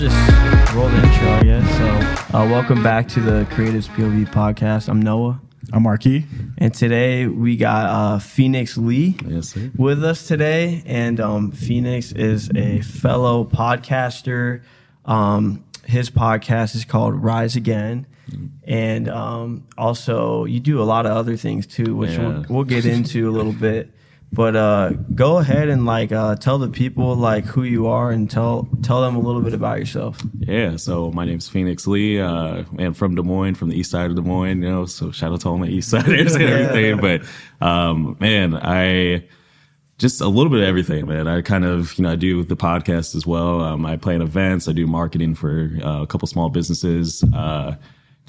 just roll the intro, I guess. So, uh, welcome back to the Creatives POV podcast. I'm Noah, I'm Marquis. and today we got uh, Phoenix Lee Yes, sir. with us today. And um, Phoenix is a fellow podcaster. Um, his podcast is called Rise Again. And um, also, you do a lot of other things too, which Yeah. we'll, we'll get into a little bit. But uh, go ahead and like uh, tell the people like who you are and tell tell them a little bit about yourself. Yeah, so my name's Phoenix Lee, uh, and from Des Moines, from the east side of Des Moines, you know, so shout out to all my east siders and everything. But, um, man, I just a little bit of everything, man. I kind of, you know, I do the podcast as well. Um, I plan events, I do marketing for uh, a couple small businesses. Uh,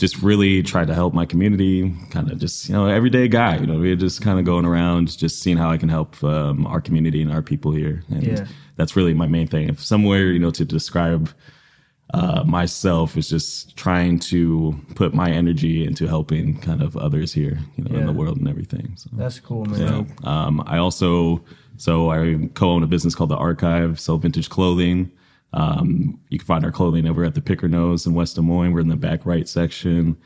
just really try to help my community, kind of just, you know, everyday guy, you know, we're just kind of going around, just seeing how I can help um, our community and our people here. And Yeah. that's really my main thing. If somewhere, you know, to describe uh, myself is just trying to put my energy into helping kind of others here, you know, in the world and everything. So, That's cool, man. yeah. Um, I also, so I co-own a business called The Archive, sell vintage clothing. Um, you can find our clothing over at the Picker Knows in West Des Moines. We're in the back right section.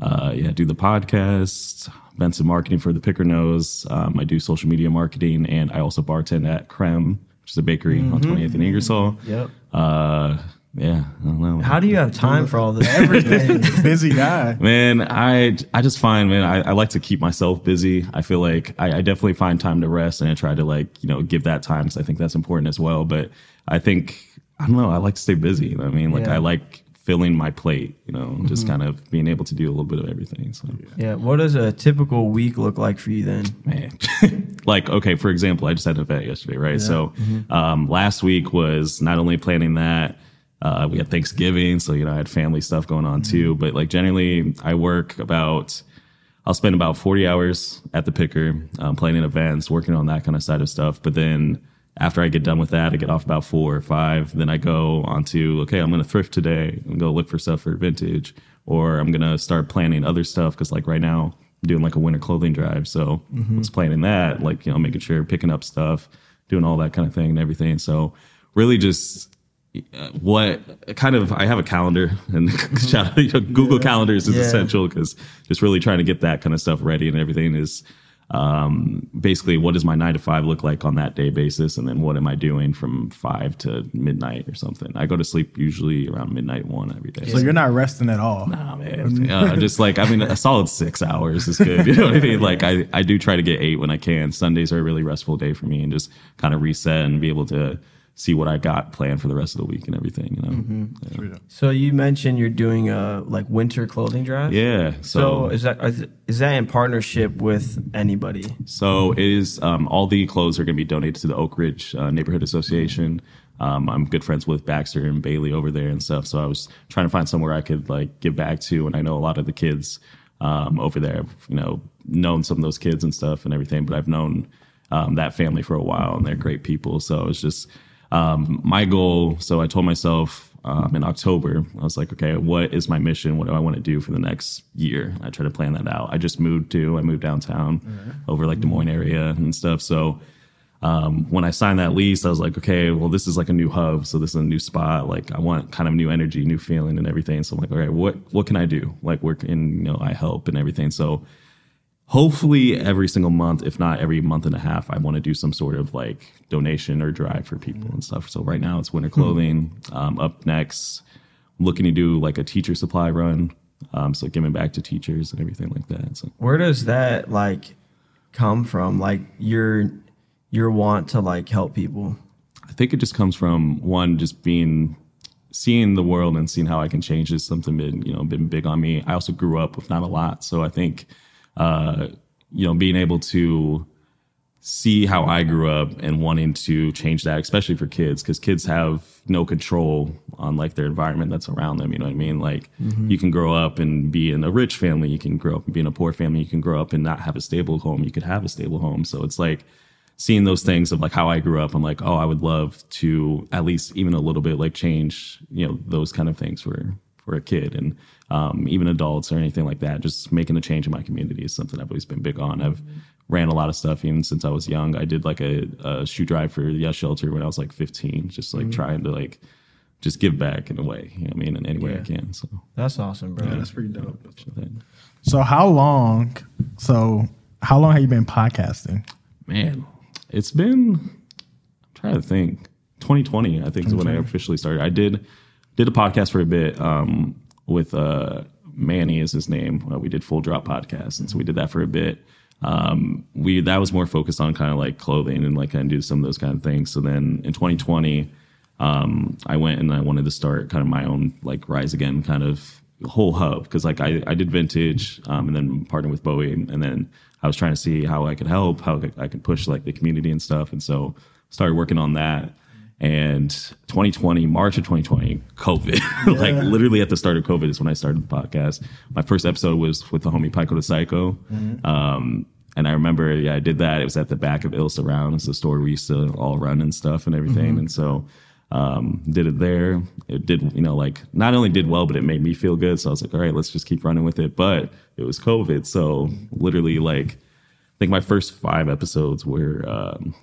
Uh, yeah, do the podcast, events and marketing for the Picker Knows. Um, I do social media marketing, and I also bartend at Creme, which is a bakery on 28th and Ingersoll. Yep. Uh, yeah, I don't know. How do you have time for all this? Everything. Busy guy. Man, I I just find man, I, I like to keep myself busy. I feel like I, I definitely find time to rest, and I try to like you know give that time because I think that's important as well. But I think I don't know. I like to stay busy. You know I mean, like Yeah. I like filling my plate. You know, just kind of being able to do a little bit of everything. So Yeah. What does a typical week look like for you then? man, like okay, for example, I just had an event yesterday, right? So um, last week was not only planning that. Uh, we had Thanksgiving, so you know I had family stuff going on too. But like generally, I work about I'll spend about 40 hours at the picker, um, planning events, working on that kind of side of stuff. But then after I get done with that, I get off about four or five. Then I go on to, okay, I'm going to thrift today and go look for stuff for vintage, or I'm going to start planning other stuff. Cause like right now, I'm doing like a winter clothing drive. So I was planning that, like, you know, making sure, picking up stuff, doing all that kind of thing and everything. So really just uh, what kind of I have a calendar and shout out, you know, Google calendars is Yeah. essential because just really trying to get that kind of stuff ready and everything is um, basically what does my nine to five look like on that day basis and then what am I doing from five to midnight or something. I go to sleep usually around midnight one every day. So you're not resting at all. Nah, man. Yeah, just like I mean, a solid six hours is good. You know what I mean? Like I, I do try to get eight when I can. Sundays are a really restful day for me, and just kind of reset and be able to see what I got planned for the rest of the week and everything. You know? Yeah. So you mentioned you're doing a like winter clothing drive. Yeah. So So, is that is is that in partnership with anybody? so it is. Um, all the clothes are going to be donated to the Oak Ridge uh, Neighborhood Association. Um, I'm good friends with Baxter and Bailey over there and stuff. So I was trying to find somewhere I could like give back to, and I know a lot of the kids um, over there. I've, you know, known some of those kids and stuff and everything, but I've known um, that family for a while, and they're great people. So it's just um, my goal. So I told myself um, in October, I was like, okay, what is my mission? What do I want to do for the next year? I try to plan that out. I just moved to, I moved downtown over like Des Moines area and stuff. So um, when I signed that lease, I was like, okay, well, this is like a new hub. So this is a new spot. Like I want kind of new energy, new feeling and everything. So I'm like, okay, what, what can I do? Like work in, you know, I help and everything. So hopefully every single month, if not every month and a half, I want to do some sort of like donation or drive for people and stuff. So right now it's winter clothing. Um, up next, looking to do like a teacher supply run. Um, so giving back to teachers and everything like that. So Where does that like come from? Like your your want to like help people. I think it just comes from one, just being seeing the world and seeing how I can change is something been you know been big on me. I also grew up with not a lot, so I think uh, you know being able to see how I grew up and wanting to change that, especially for kids, because kids have no control on like their environment that's around them. You know what I mean? Like you can grow up and be in a rich family, you can grow up and be in a poor family, you can grow up and not have a stable home, you could have a stable home. So it's like seeing those things of like how I grew up, I'm like, oh, I would love to at least even a little bit like change, you know, those kind of things for for a kid and um, even adults or anything like that. Just making a change in my community is something I've always been big on. I've ran a lot of stuff even since I was young. I did like a, a shoe drive for the YESS Shelter when I was like 15, just like trying to like just give back in a way. You know what I mean, in any way I can. So That's awesome, bro. Yeah, that's pretty dope. then, So how long? So how long have you been podcasting? man, it's been. I'm trying to think. 2020, I think, is when I officially started. I did did a podcast for a bit um, with uh, Manny is his name. Uh, we did Full Drop podcast, and so we did that for a bit. Um, we that was more focused on kind of like clothing and like kind of do some of those kind of things. So then in 2020, um, I went and I wanted to start kind of my own like Rise Again kind of whole hub because like I, I did vintage um, and then partnered with Bowie and then I was trying to see how I could help, how I could push like the community and stuff. And so started working on that. And 2020, March of 2020, COVID, like literally at the start of COVID is when I started the podcast. My first episode was with the homie Pico the Psycho. Um, and I remember, yeah, I did that. It was at the back of Ilse Around. It's the store we used to all run and stuff and everything. And so um, did it there. It did, you know, like not only did well, but it made me feel good. So I was like, all right, let's just keep running with it. But it was COVID. So literally, like, I think my first five episodes were um,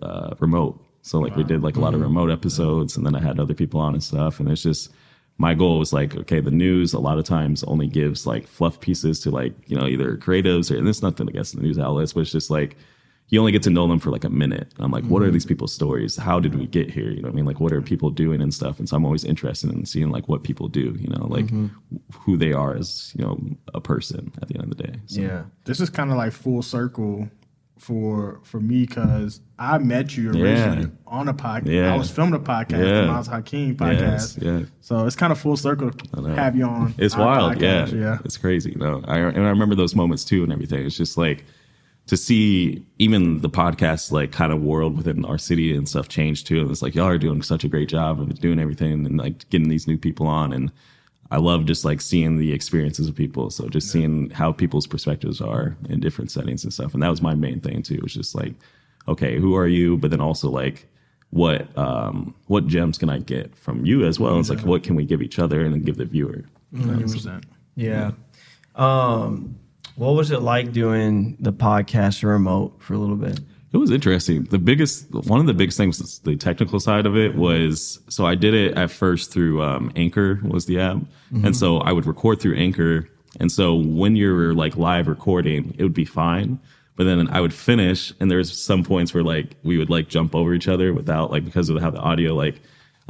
uh, remote. So like we did like a lot of remote episodes, and then I had other people on and stuff. And it's just my goal was like, okay, the news a lot of times only gives like fluff pieces to like you know either creatives or and it's nothing against the news outlets, but it's just like you only get to know them for like a minute. And I'm like, what are mm-hmm. these people's stories? How did we get here? You know what I mean? Like, what are people doing and stuff? And so I'm always interested in seeing like what people do, you know, like mm-hmm. who they are as, you know, a person at the end of the day. So, Yeah. This is kind of like full circle for for me because I met you originally Yeah. on a podcast. Yeah. I was filming a podcast, Yeah. the Miles Hakeem podcast. Yes, yeah. So it's kind of full circle to have you on. It's wild, yeah. podcast, yeah. It's crazy, No. I and I remember those moments too, and everything. It's just like to see even the podcast like kind of world within our city and stuff change too. And it's like y'all are doing such a great job of doing everything and like getting these new people on. And I love just like seeing the experiences of people. So just seeing how people's perspectives are in different settings and stuff. And that was my main thing too. It was just like, okay, who are you? But then also like what um what gems can I get from you as well? It's like what can we give each other and then give the viewer. 100%. Yeah. Um, what was it like doing the podcast remote for a little bit? It was interesting. The biggest, one of the biggest things, the technical side of it was, so I did it at first through um, Anchor was the app, and so I would record through Anchor, and so when you're like live recording, it would be fine. But then I would finish, and there's some points where like we would like jump over each other without like because of how the audio like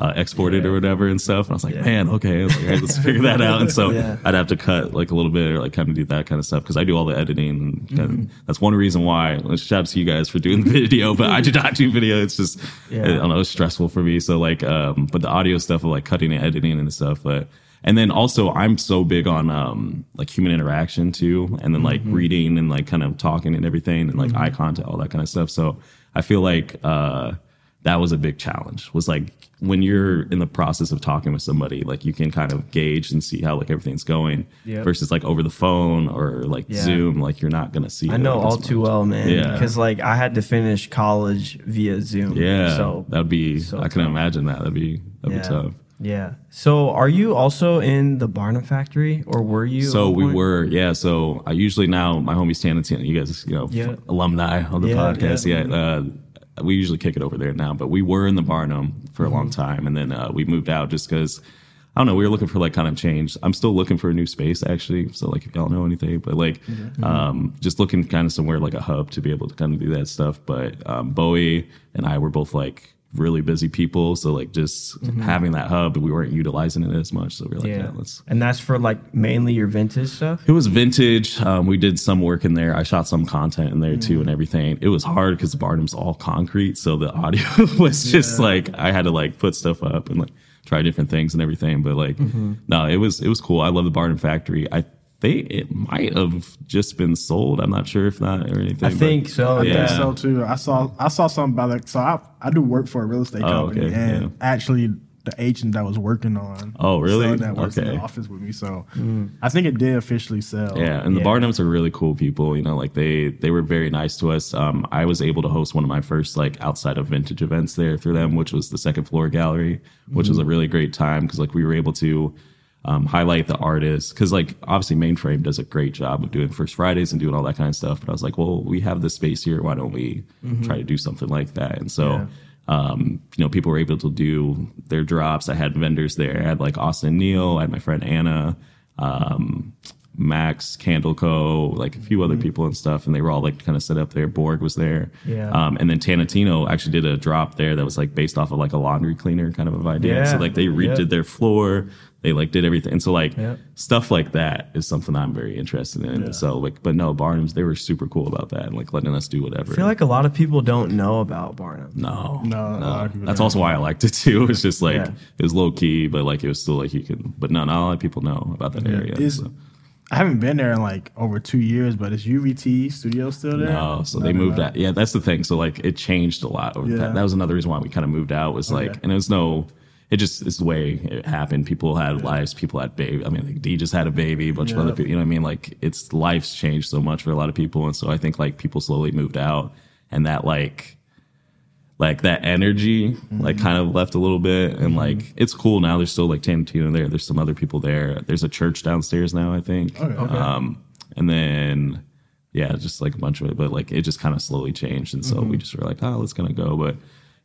uh, exported or whatever and stuff. And I was like, man, okay, like, right, let's figure that out. And so Yeah. I'd have to cut like a little bit or like kind of do that kind of stuff because I do all the editing. And Mm-hmm. of, that's one reason why. Shout out to you guys for doing the video, but I do not do video. It's just Yeah. I don't know, it's stressful for me. So like, um, but the audio stuff of like cutting and editing and stuff, but. And then also, I'm so big on um, like human interaction too, and then like Mm-hmm. reading and like kind of talking and everything, and like eye contact, all that kind of stuff. So I feel like uh, that was a big challenge was like when you're in the process of talking with somebody like you can kind of gauge and see how like everything's going Yep. versus like over the phone or like Yeah. zoom like you're not gonna see I know all too much. well, man. Yeah. Because like I had to finish college via Zoom. yeah So that'd be so i can tough. imagine that that'd be that'd yeah. be tough Yeah. So are you also in the Barnum factory or were you? so we point? were yeah so i usually now my homie stan and Tina, you guys you know Yeah. alumni on the Yeah, podcast yeah. yeah, uh we usually kick it over there now but we were in the barnum for a long Mm-hmm. time and then uh, we moved out just because I don't know. We were looking for like kind of change. I'm still looking for a new space actually. So like if y'all know anything, but like Mm-hmm. um, just looking kind of somewhere like a hub to be able to kind of do that stuff. But um, Bowie and I were both like really busy people, so like just having that hub, we weren't utilizing it as much. So we are like, yeah, Mm-hmm. Yeah. let's And that's for like mainly your vintage stuff. it was vintage. Um, we did some work in there. I shot some content in there too and everything. It was hard because the Barnum's all concrete, so the audio was just like I had to like put stuff up and like try different things and everything. But like, no, it was it was cool. I love the Barnum factory. I think it might have just been sold. I'm not sure if not or anything. I think so. I Yeah. think so too. I saw I saw something about like so I I do work for a real estate Oh, company okay, and yeah. actually the agent that was working on Oh, really? that works in the office with me. So I think it did officially sell. Yeah, and the Barnums are really cool people. You know, like they they were very nice to us. Um, I was able to host one of my first like outside of vintage events there through them, which was the second floor gallery, which was a really great time because like we were able to um, highlight the artists because like obviously Mainframe does a great job of doing First Fridays and doing all that kind of stuff. But I was like, well, we have this space here. Why don't we try to do something like that? And so. Yeah. um, you know, people were able to do their drops. I had vendors there. I had like Austin Neal. I had my friend Anna, um, Max, Candle Co., like a few other people and stuff. And they were all like kind of set up there. Borg was there. Yeah. Um, and then Tanatino actually did a drop there that was like based off of like a laundry cleaner kind of of idea. Yeah. So like they redid Yeah. their floor. They like did everything. And so like Yeah. stuff like that is something I'm very interested in. So like, but no, Barnum's, they were super cool about that and like letting us do whatever. I feel like a lot of people don't know about Barnum. No, No, a lot of people That's also why I liked it too. It's just like Yeah. it was low key, but like it was still like you can. But no, not a lot of people know about that area. Is so. I haven't been there in like over two years, but is UVT studio still there? No, so No, they no, moved no. out. Yeah, that's the thing. So like it changed a lot. Over Yeah. that. that was another reason why we kind of moved out. Was like, and it was no. It just is the way it happened. People had lives. People had baby. I mean, like D just had a baby. A bunch of other people. You know what I mean? Like it's life's changed so much for a lot of people, and so I think like people slowly moved out, and that like like that energy like Mm-hmm. kind of left a little bit and like it's cool now there's still like Tantino there there's some other people there there's a church downstairs now i think Okay. Okay. um and then yeah just like a bunch of it but like it just kind of slowly changed and so Mm-hmm. we just were like oh let's gonna go but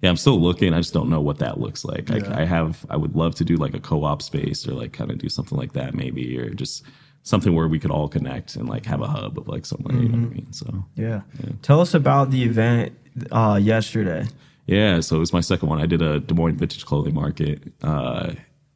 yeah i'm still looking i just don't know what that looks like Yeah. I, I have i would love to do like a co-op space or like kind of do something like that maybe or just something where we could all connect and like have a hub of like somewhere you know what i mean so Yeah. Tell us about the event uh, yesterday. Yeah, so it was my second one. I did a Des Moines vintage clothing market. Uh,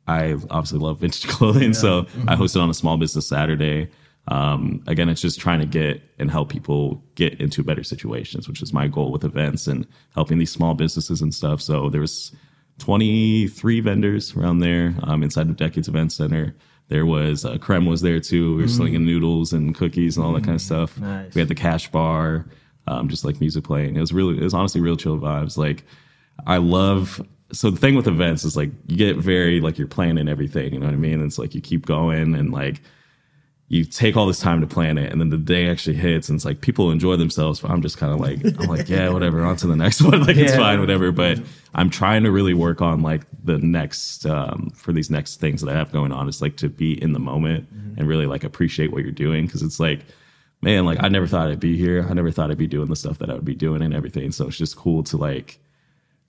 I obviously love vintage clothing, so I hosted on a small business Saturday. Um, again, it's just trying to get and help people get into better situations, which is my goal with events and helping these small businesses and stuff. So there was 23 vendors around there um, inside the Decades Event Center. There was uh, Creme was there too. We were slinging noodles and cookies and all that kind of stuff. Nice. We had the cash bar, um, just like music playing. It was really, it was honestly real chill vibes. Like, I love. So the thing with events is like you get very like you're planning everything. You know what I mean? It's like you keep going and like you take all this time to plan it, and then the day actually hits, and it's like people enjoy themselves. But I'm just kind of like, I'm like, yeah, whatever, on to the next one. Like it's fine, whatever. But I'm trying to really work on like the next um, for these next things that I have going on. Is like to be in the moment and really like appreciate what you're doing because it's like man, like I never thought I'd be here. I never thought I'd be doing the stuff that I would be doing and everything. So it's just cool to like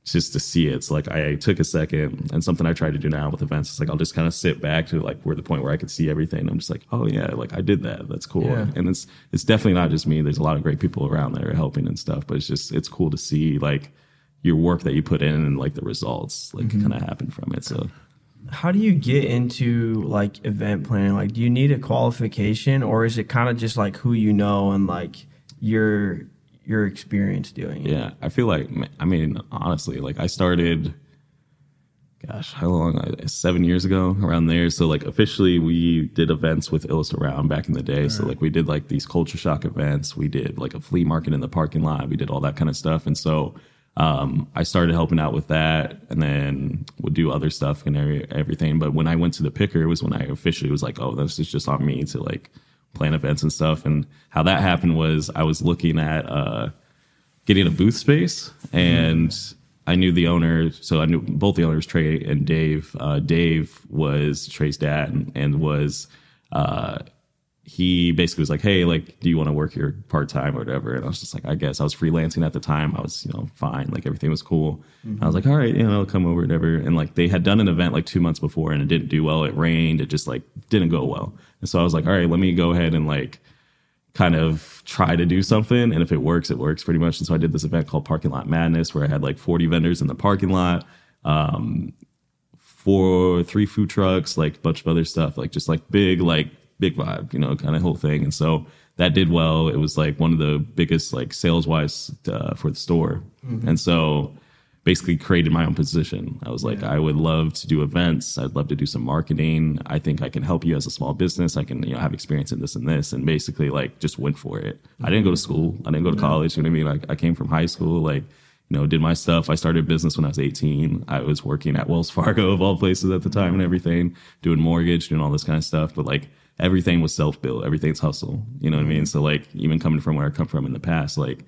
just to see it. It's like I took a second and something I try to do now with events. It's like I'll just kind of sit back to like where the point where I could see everything. I'm just like, oh yeah, like I did that. That's cool. Yeah. And it's it's definitely not just me. There's a lot of great people around that are helping and stuff. But it's just it's cool to see like your work that you put in and like the results like mm-hmm. kind of happen from it. So How do you get into like event planning? Like, do you need a qualification, or is it kind of just like who you know and like your your experience doing it? Yeah, I feel like I mean honestly, like I started, gosh, how long? Uh, seven years ago, around there. So like officially, we did events with Illust Around back in the day. So like we did like these culture shock events. We did like a flea market in the parking lot. We did all that kind of stuff. And so um, I started helping out with that, and then would do other stuff and everything. But when I went to the picker, it was when I officially was like, oh, this is just on me to like plan events and stuff. And how that happened was I was looking at. uh getting a booth space and I knew the owner, so I knew both the owners, Trey and Dave. Uh, Dave was Trey's dad and, and was, uh, he basically was like, Hey, like, do you want to work here part time or whatever? And I was just like, I guess I was freelancing at the time. I was, you know, fine. Like everything was cool. I was like, all right, you know, I'll come over, whatever. And like they had done an event like two months before and it didn't do well. It rained. It just like didn't go well. And so I was like, all right, let me go ahead and like, kind of try to do something and if it works it works pretty much and so i did this event called parking lot madness where i had like 40 vendors in the parking lot um four three food trucks like a bunch of other stuff like just like big like big vibe you know kind of whole thing and so that did well it was like one of the biggest like sales wise uh, for the store and so basically created my own position. I was like, I would love to do events. I'd love to do some marketing. I think I can help you as a small business. I can, you know, have experience in this and this, and basically like just went for it. I didn't go to school. I didn't go to college. You know what I mean? Like I came from high school. Like you know, did my stuff. I started business when I was 18. I was working at Wells Fargo of all places at the time and everything, doing mortgage, doing all this kind of stuff. But like everything was self built. Everything's hustle. You know what I mean? So like even coming from where I come from in the past, like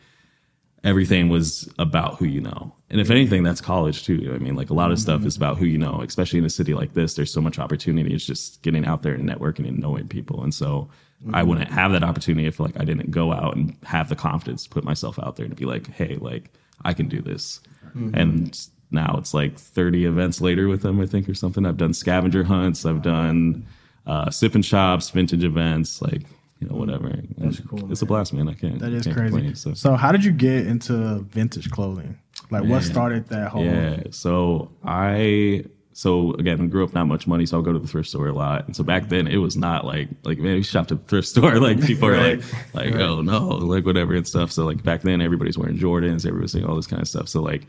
everything was about who you know. And if anything, that's college too. I mean, like a lot of stuff is about who you know, especially in a city like this. There's so much opportunity. It's just getting out there and networking and knowing people. And so I mm-hmm. wouldn't have that opportunity if like I didn't go out and have the confidence to put myself out there and be like, hey, like I can do this. Mm-hmm. And now it's like 30 events later with them, I think, or something. I've done scavenger hunts, I've done uh, sipping shops, vintage events, like you know whatever. That's cool, It's a blast, man. I can't. That is can't crazy. so. so. how did you get into vintage clothing? Like, what started that whole? Yeah. So I so again I grew up not much money, so I'll go to the thrift store a lot. And so back then it was not like like man, we shopped at the thrift store. Like people are like like oh no, like whatever and stuff. So like back then everybody's wearing Jordans, everybody's saying all this kind of stuff. So like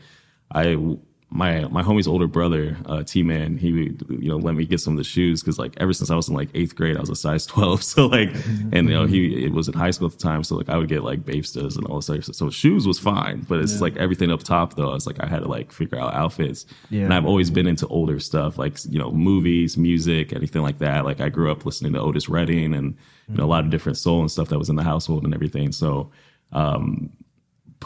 I my my homie's older brother, uh, T Man, he would you know let me get some of the shoes because like ever since I was in like eighth grade, I was a size twelve. So like, and you know he it was in high school at the time, so like I would get like Bapestas and all this other stuff. So shoes was fine, but it's like everything up top though. I was like I had to like figure out outfits, Yeah. and I've always been into older stuff like you know movies, music, anything like that. Like I grew up listening to Otis Redding and you know a lot of different soul and stuff that was in the household and everything. So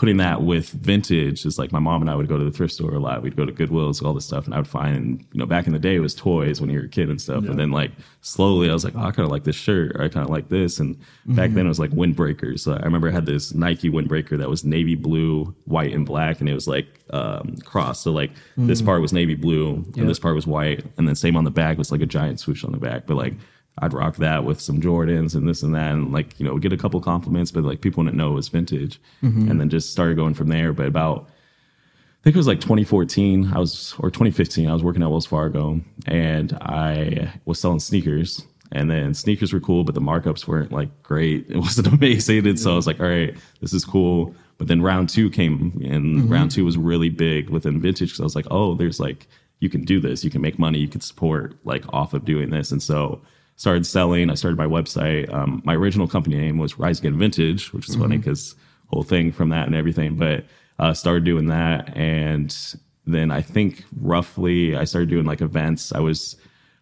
putting that with vintage is like my mom and I would go to the thrift store a lot. We'd go to Goodwill's, all this stuff, and I would find, and you know, back in the day it was toys when you were a kid and stuff. And then like slowly I was like, oh, I kind of like this shirt, or I kind of like this. And back then it was like windbreakers. So I remember I had this Nike windbreaker that was navy blue, white, and black, and it was like um, cross. So like this part was navy blue and this part was white, and then same on the back was like a giant swoosh on the back. But like I'd rock that with some Jordans and this and that, and like you know get a couple compliments, but like people wouldn't know it was vintage, mm-hmm. and then just started going from there. But about I think it was like 2014, I was or 2015, I was working at Wells Fargo, and I was selling sneakers. And then sneakers were cool, but the markups weren't like great. It wasn't amazing. And so I was like, all right, this is cool. But then round two came, and mm-hmm. round two was really big within vintage because I was like, oh, there's like you can do this, you can make money, you can support like off of doing this. And so started selling. I started my website. Um, my original company name was Rise Again Vintage, which is funny because whole thing from that and everything. But uh, started doing that, and then I think roughly I started doing like events. I was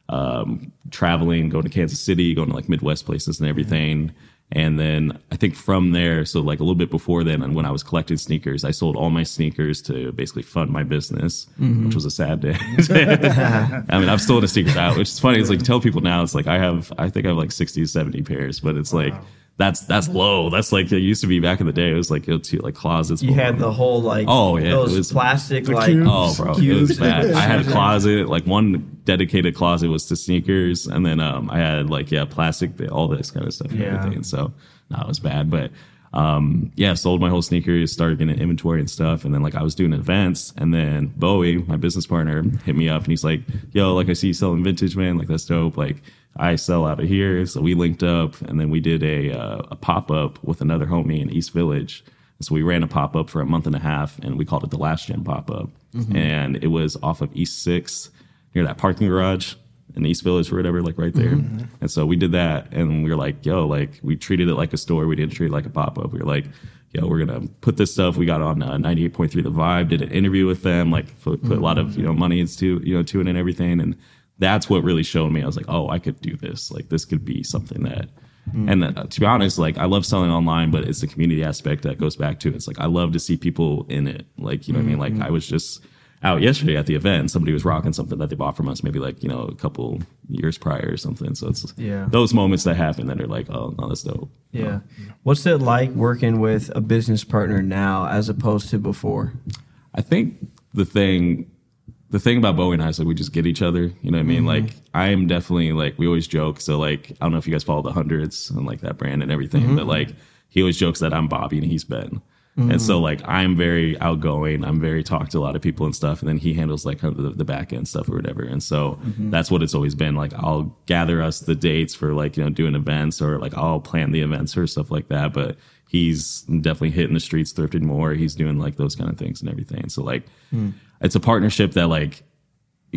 um, traveling, going to Kansas City, going to like Midwest places and everything. And then I think from there, so like a little bit before then, and when I was collecting sneakers, I sold all my sneakers to basically fund my business, mm-hmm. which was a sad day. I mean, I've still the sneakers out, which is funny. It's like tell people now, it's like I have, I think I have like 60, 70 pairs, but it's like that's that's low. That's like it used to be back in the day. It was like you know, two like closets. You had the whole like Oh, yeah, those was- plastic like cubes. Oh, bro, it cubes. was bad. I had a closet. Like one dedicated closet was to sneakers, and then um, I had like yeah, plastic, all this kind of stuff and Yeah. everything. So no, it was bad, but um, yeah, sold my whole sneakers, started getting inventory and stuff, and then like I was doing events, and then Bowie, my business partner, hit me up, and he's like, "Yo, like I see you selling vintage, man. Like that's dope. Like I sell out of here." So we linked up, and then we did a uh, a pop up with another homie in East Village. So we ran a pop up for a month and a half, and we called it the Last Gen Pop Up, and it was off of East Six near that parking garage in East Village or whatever, like right there. And so we did that, and we were like, "Yo, like we treated it like a store. We didn't treat it like a pop up. We were like." Yo, we're gonna put this stuff. We got on uh, ninety eight point three, The Vibe. Did an interview with them. Like put, put a lot of you know money into you know to it and everything. And that's what really showed me. I was like, oh, I could do this. Like this could be something that. And uh, to be honest, like I love selling online, but it's the community aspect that goes back to it. It's like I love to see people in it. Like you know what I mean. Like I was just out yesterday at the event. Somebody was rocking something that they bought from us, maybe like you know a couple years prior or something. So it's Yeah. those moments that happen that are like, oh, no, that's dope. Yeah. What's it like working with a business partner now as opposed to before? I think the thing the thing about Bowie and I is like we just get each other. You know what I mean? Mm-hmm. Like I am definitely like we always joke. So like I don't know if you guys follow the hundreds and like that brand and everything, mm-hmm. but like he always jokes that I'm Bobby and he's Ben. And so mm. like I'm very outgoing. I'm very talk to a lot of people and stuff. And then he handles like kind of the, the back end stuff or whatever. And so mm-hmm. that's what it's always been. Like I'll gather us the dates for like, you know, doing events or like I'll plan the events or stuff like that. But he's definitely hitting the streets thrifting more. He's doing like those kind of things and everything. So like mm. It's a partnership that like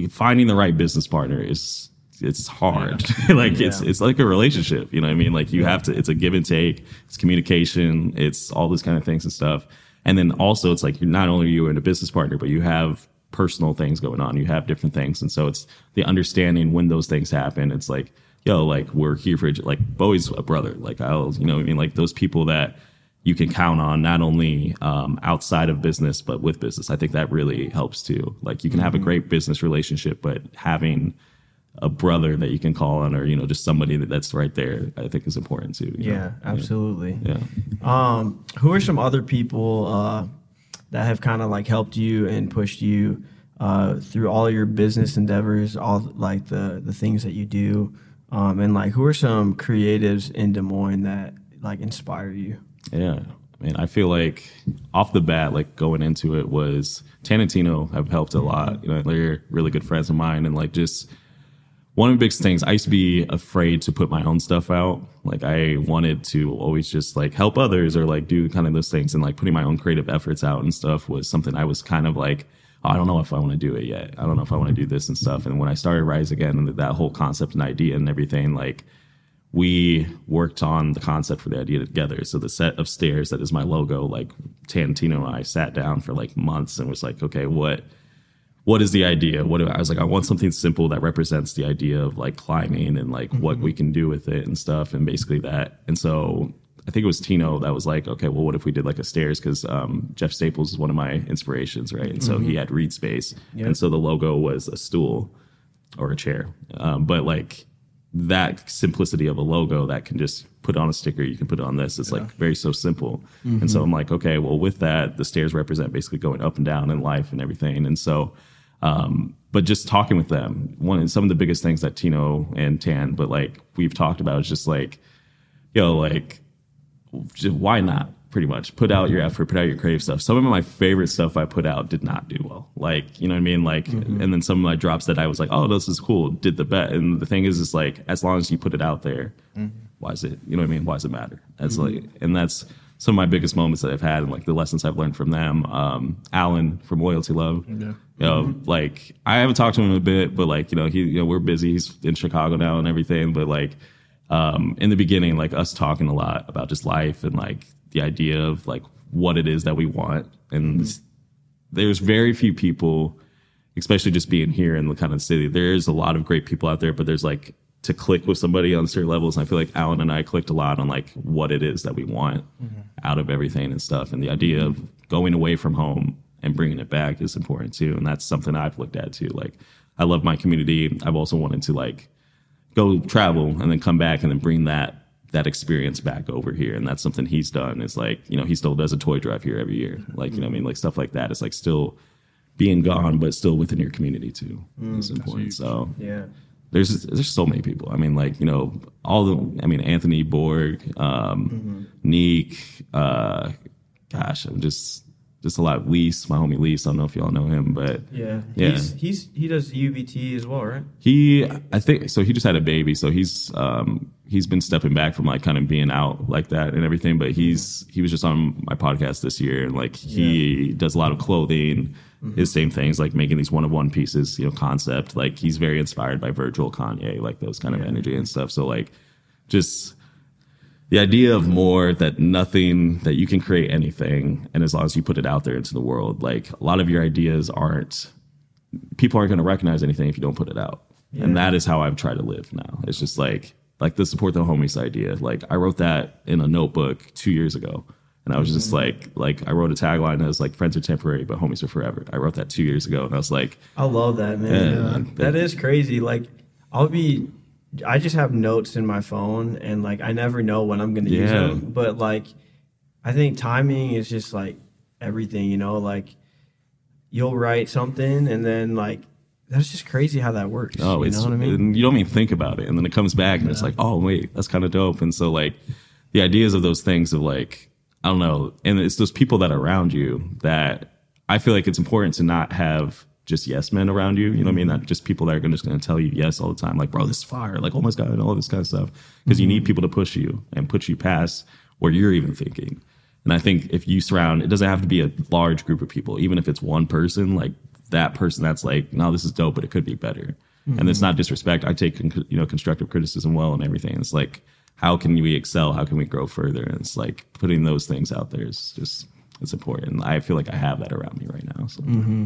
finding the right business partner is it's hard. like it's it's like a relationship. You know what I mean? Like you have to. It's a give and take. It's communication. It's all those kind of things and stuff. And then also it's like you're not only are you in a business partner, but you have personal things going on. You have different things, and so it's the understanding when those things happen. It's like yo, like we're here for each- like Bowie's a brother. Like I'll you know what I mean like those people that you can count on not only um, outside of business but with business. I think that really helps too. Like you can have a great business relationship, but having a brother that you can call on, or you know, just somebody that, that's right there, I think is important too. Yeah, know? absolutely. Yeah. Um, who are some other people uh, that have kind of like helped you and pushed you uh, through all your business endeavors, all like the the things that you do, um, and like who are some creatives in Des Moines that like inspire you? Yeah. Mean, I feel like off the bat, like going into it was Tanantino have helped a lot. You know, they're really good friends of mine and like just one of the biggest things i used to be afraid to put my own stuff out like i wanted to always just like help others or like do kind of those things and like putting my own creative efforts out and stuff was something i was kind of like oh, i don't know if i want to do it yet i don't know if i want to do this and stuff and when i started rise again and that whole concept and idea and everything like we worked on the concept for the idea together so the set of stairs that is my logo like tantino and i sat down for like months and was like okay what what is the idea? What I was like, I want something simple that represents the idea of like climbing and like mm-hmm. what we can do with it and stuff, and basically that. And so I think it was Tino that was like, okay, well, what if we did like a stairs? Because um, Jeff Staples is one of my inspirations, right? And so mm-hmm. he had Reed Space, yep. and so the logo was a stool or a chair, um, but like that simplicity of a logo that can just put on a sticker, you can put on this. It's yeah. like very so simple. Mm-hmm. And so I'm like, okay, well, with that, the stairs represent basically going up and down in life and everything. And so um, but just talking with them, one some of the biggest things that Tino and Tan, but like we've talked about is just like, yo, like, just why not? Pretty much put out your effort, put out your creative stuff. Some of my favorite stuff I put out did not do well. Like, you know what I mean? Like, mm-hmm. and then some of my drops that I was like, oh, this is cool, did the best. And the thing is, is like, as long as you put it out there, mm-hmm. why is it, you know what I mean? Why does it matter? That's mm-hmm. like, and that's, some of my biggest moments that I've had and like the lessons I've learned from them. Um, Alan from Loyalty Love, yeah. you know, mm-hmm. like I haven't talked to him a bit, but like you know, he you know we're busy. He's in Chicago now and everything, but like um, in the beginning, like us talking a lot about just life and like the idea of like what it is that we want, and mm-hmm. there's very few people especially just being here in the kind of city, there's a lot of great people out there, but there's like to click with somebody on certain levels. And I feel like Alan and I clicked a lot on like what it is that we want mm-hmm. out of everything and stuff. And the idea of going away from home and bringing it back is important too. And that's something I've looked at too. Like I love my community. I've also wanted to like go travel and then come back and then bring that that experience back over here. And that's something he's done. Is like, you know, he still does a toy drive here every year. Like, you know I mean? Like stuff like that. It's like still being gone, but still within your community too. Mm, is important. So yeah there's there's so many people. I mean, like you know, all the. I mean, Anthony Borg, um, mm-hmm. Neek. Uh, gosh, I'm just just a lot. Lease, my homie Lease. I don't know if y'all know him, but yeah, yeah, he's, he's he does UBT as well, right? He, I think so. He just had a baby, so he's um he's been stepping back from like kind of being out like that and everything. But he's he was just on my podcast this year, and like he yeah. does a lot of clothing mm-hmm. his same things like making these one of one pieces, you know, concept. Like he's very inspired by Virgil, Kanye, like those kind yeah. of energy and stuff. So like just the idea of more that nothing that you can create anything and as long as you put it out there into the world, like a lot of your ideas aren't people aren't going to recognize anything if you don't put it out. Yeah. And that is how I've tried to live now. It's just like like the support the homies idea. Like I wrote that in a notebook two years ago. And I was just mm-hmm. like, like I wrote a tagline that was like, "Friends are temporary, but homies are forever." I wrote that two years ago, and I was like, I love that man. Yeah, that is crazy. Like I'll be, I just have notes in my phone, and like I never know when I'm going to yeah. use them. But like, I think timing is just like everything. You know, like you'll write something, and then like that's just crazy how that works. Oh, you know what I mean? You don't even think about it, and then it comes back, and it's like, oh wait, that's kind of dope. And so like the ideas of those things of like I don't know. And it's those people that are around you that I feel like it's important to not have just yes men around you. You know what I mean? Not just people that are just going to tell you yes all the time. Like, bro, this is fire. Like, oh my God, and all this kind of stuff. Because mm-hmm. you need people to push you and put you past where you're even thinking. And I think if you surround, it doesn't have to be a large group of people. Even if it's one person, like that person that's like, no, this is dope, but it could be better. Mm-hmm. And it's not disrespect. I take, you know, constructive criticism well and everything. It's like, how can we excel? How can we grow further? And it's like putting those things out there is just it's important. I feel like I have that around me right now. So. Mm-hmm.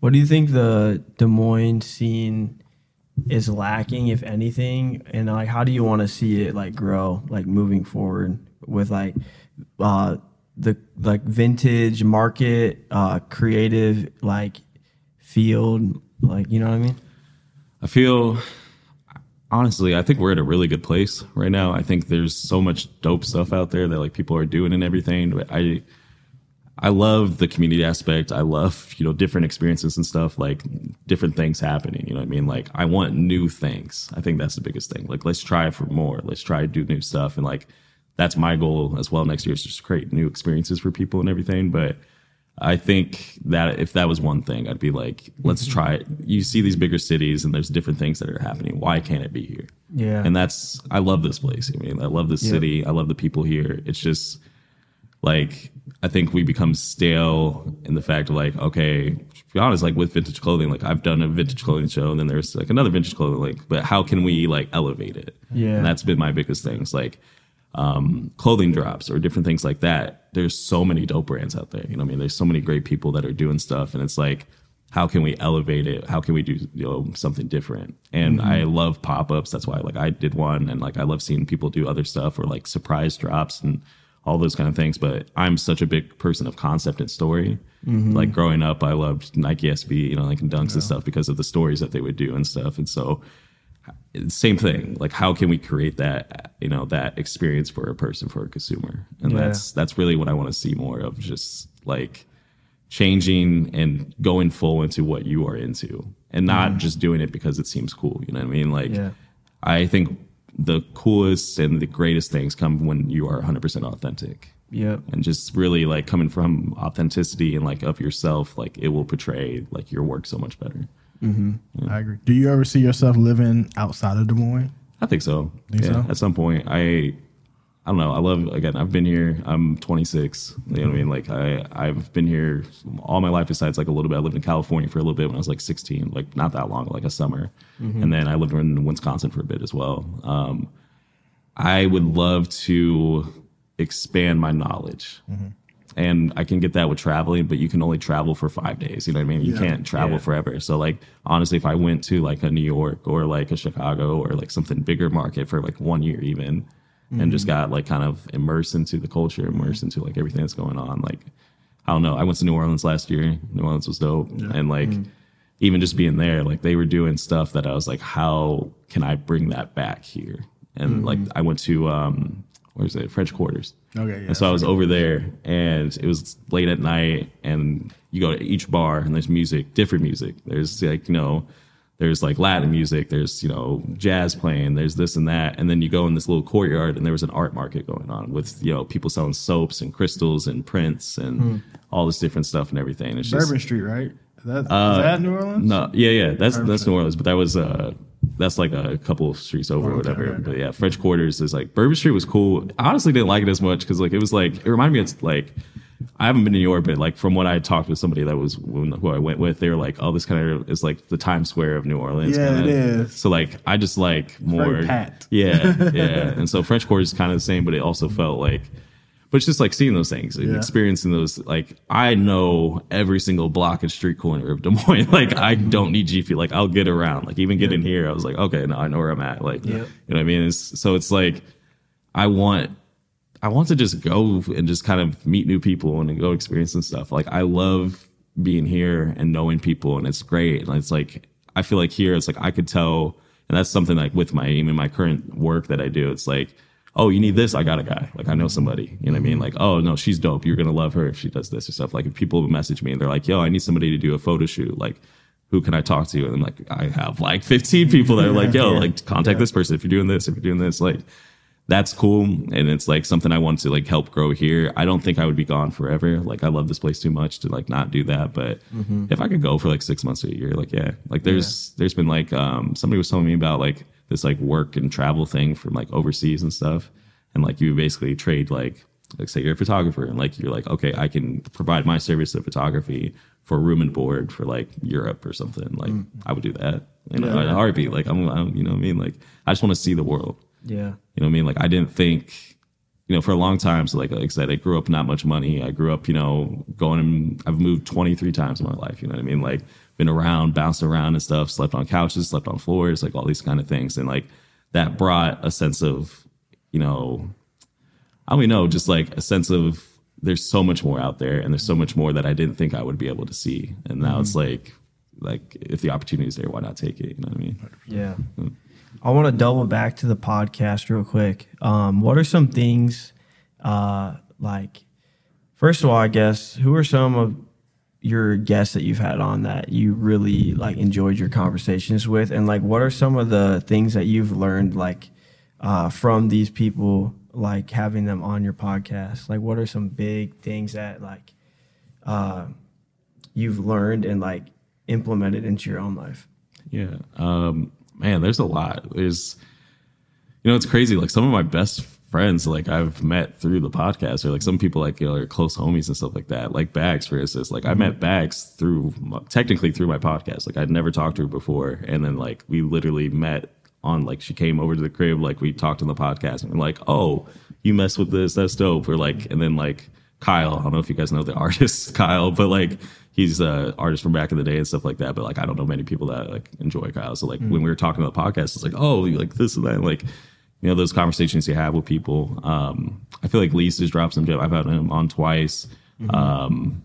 What do you think the Des Moines scene is lacking, if anything, and like how do you want to see it like grow, like moving forward with like uh, the like vintage market, uh, creative like field, like you know what I mean? I feel honestly, I think we're at a really good place right now. I think there's so much dope stuff out there that like people are doing and everything. I, I love the community aspect. I love, you know, different experiences and stuff, like different things happening. You know what I mean? Like I want new things. I think that's the biggest thing. Like let's try for more. Let's try to do new stuff. And like that's my goal as well next year is just create new experiences for people and everything. But I think that if that was one thing, I'd be like, let's mm-hmm. try it. You see these bigger cities and there's different things that are happening. Why can't it be here? Yeah. And that's I love this place. I mean, I love this Yep. city. I love the people here. It's just like I think we become stale in the fact of like, okay, to be honest, like with vintage clothing, like I've done a vintage clothing show and then there's like another vintage clothing, like, but how can we like elevate it? Yeah. And that's been my biggest things. Like um, clothing drops or different things like that. There's so many dope brands out there. You know what I mean? There's so many great people that are doing stuff and it's like, how can we elevate it? How can we do you know something different? And I love pop ups. That's why like I did one, and like I love seeing people do other stuff or like surprise drops and all those kind of things. But I'm such a big person of concept and story. Mm-hmm. Like growing up, I loved Nike SB, you know, like Dunks and stuff because of the stories that they would do and stuff. And so same thing like how can we create that you know that experience for a person for a consumer and Yeah. that's that's really what i want to see more of just like changing and going full into what you are into and not mm-hmm. just doing it because it seems cool you know what i mean like Yeah. i think the coolest and the greatest things come when you are 100% authentic Yep. and just really like coming from authenticity and like of yourself like it will portray like your work so much better mm-hmm. I agree. Do you ever see yourself living outside of Des Moines? I think so. Think yeah, so? at some point, I, I don't know. I love again. I've been here. I'm 26. You know what I mean? Mm-hmm. Like I, I've been here all my life. Besides like a little bit, I lived in California for a little bit when I was like 16. Like not that long, like a summer, mm-hmm. and then I lived in Wisconsin for a bit as well. Um, I would love to expand my knowledge. Mm-hmm. And I can get that with traveling, but you can only travel for five days. You know what I mean? You Yeah. can't travel Yeah. forever. So like honestly, if I went to like a New York or like a Chicago or like something bigger market for like one year even, and just mm. got like kind of immersed into the culture, immersed into like everything that's going on. Like I don't know. I went to New Orleans last year. New Orleans was dope, and like mm. even just being there, like they were doing stuff that I was like, how can I bring that back here? And mm-hmm. like I went to um, where's it? French Quarters. Okay, yeah. And so I was over there, and it was late at night, and you go to each bar, and there's music, different music. There's like you know, there's like Latin music, there's you know jazz playing, there's this and that, and then you go in this little courtyard, and there was an art market going on with you know people selling soaps and crystals and prints and all this different stuff and everything. It's just Bourbon Street, right? Is that, is uh, that New Orleans? No, yeah, yeah, that's Bourbon that's Street. New Orleans, but that was uh that's like a couple of streets over or Oh, okay, whatever. okay, okay. But yeah, French Quarters is like Bourbon Street was cool. I honestly didn't like it as much because like it was like it reminded me of like I haven't been to New York, but like from what I talked with somebody that was who I went with, they were like, "Oh, this kind of is like the Times Square of New Orleans." Yeah, kinda. it is. So like I just like more packed. Yeah, yeah. and so French Quarter is kind of the same, but it also felt like. But it's just like seeing those things and Yeah. experiencing those. Like I know every single block and street corner of Des Moines. Like I don't need GP. Like I'll get around. Like even getting here, I was like, okay, no, I know where I'm at. Like Yep. you know what I mean. It's, so it's like I want, I want to just go and just kind of meet new people and go experience and stuff. Like I love being here and knowing people, and it's great. And it's like I feel like here, it's like I could tell, and that's something like with my even my current work that I do. It's like oh, you need this? I got a guy. Like I know somebody. You know what I mean? Like, oh no, she's dope. You're gonna love her if she does this or stuff. Like if people message me and they're like, yo, I need somebody to do a photo shoot. Like, who can I talk to? And I'm like, I have like 15 people that are like, yo, like contact this person if you're doing this, if you're doing this. Like, that's cool. And it's like something I want to like help grow here. I don't think I would be gone forever. Like I love this place too much to like not do that. But if I could go for like six months or a year, like yeah. Like there's there's been like um somebody was telling me about like this like work and travel thing from like overseas and stuff. And like you basically trade like like say you're a photographer and like you're like, okay, I can provide my service of photography for room and board for like Europe or something. Like I would do that. You know, Yeah. in a heartbeat. Like I'm, I'm you know what I mean? Like I just want to see the world. Yeah. You know what I mean? Like I didn't think, you know, for a long time. So like, like I said, I grew up not much money. I grew up, you know, going. And I've moved 23 times in my life. You know what I mean? Like been around, bounced around and stuff. Slept on couches, slept on floors, like all these kind of things. And like that brought a sense of, you know, I don't even know, just like a sense of there's so much more out there, and there's so much more that I didn't think I would be able to see. And now mm-hmm. it's like, like if the opportunity is there, why not take it? You know what I mean? Yeah. Mm. I want to double back to the podcast real quick. Um, what are some things uh, like First of all, I guess who are some of your guests that you've had on that you really like enjoyed your conversations with, and like what are some of the things that you've learned like uh, from these people, like having them on your podcast? Like, what are some big things that like uh, you've learned and like implemented into your own life? Yeah. Um, man, there's a lot. There's, you know, it's crazy. Like some of my best friends, like I've met through the podcast, or like some people, like you know, are close homies and stuff like that. Like Bags, for instance. Like I met mm-hmm. Bags through, technically through my podcast. Like I'd never talked to her before, and then like we literally met on like she came over to the crib, like we talked on the podcast, and we're like, oh, you mess with this, that's dope. Or like, and then like Kyle, I don't know if you guys know the artist Kyle, but like he's an artist from back in the day and stuff like that. But like I don't know many people that like enjoy Kyle. So like when we were talking on the podcast, it's like, oh, like this and that, like you know those conversations you have with people. Um, I feel like Lisa's dropped some gem. I've had him on twice. Um,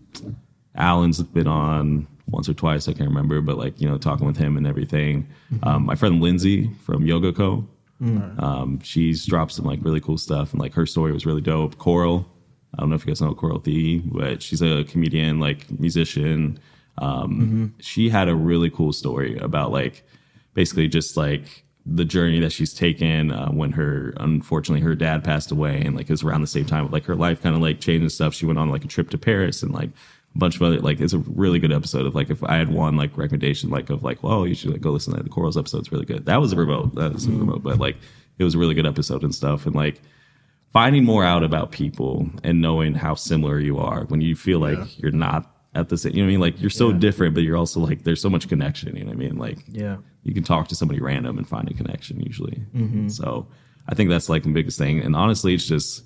Alan's been on once or twice. I can't remember, but like you know talking with him and everything. Um, my friend Lindsay from Yoga Co. Um, she's dropped some like really cool stuff, and like her story was really dope. Coral, I don't know if you guys know Coral Thee, but she's a comedian, like musician. Um, She had a really cool story about like basically just like the journey that she's taken uh, when her unfortunately her dad passed away, and like it was around the same time like her life kind of like changed and stuff. She went on like a trip to Paris and like a bunch of other like it's a really good episode of like if I had one like recommendation like of like well you should like go listen to the Corals episode. It's really good. That was a remote. That was a remote, but like it was a really good episode and stuff and like finding more out about people and knowing how similar you are when you feel like you're not at the same you know what I mean? Like you're so different but you're also like there's so much connection you know what I mean? Like Yeah. you can talk to somebody random and find a connection usually. Mm-hmm. So I think that's like the biggest thing. And honestly it's just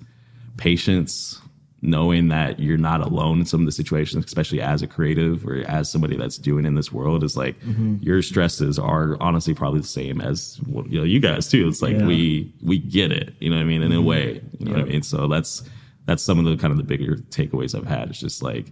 patience knowing that you're not alone in some of the situations especially as a creative or as somebody that's doing in this world is like mm-hmm. your stresses are honestly probably the same as you know you guys too it's like Yeah. we we get it you know what I mean in a mm-hmm. way you know what I mean so that's that's some of the kind of the bigger takeaways I've had it's just like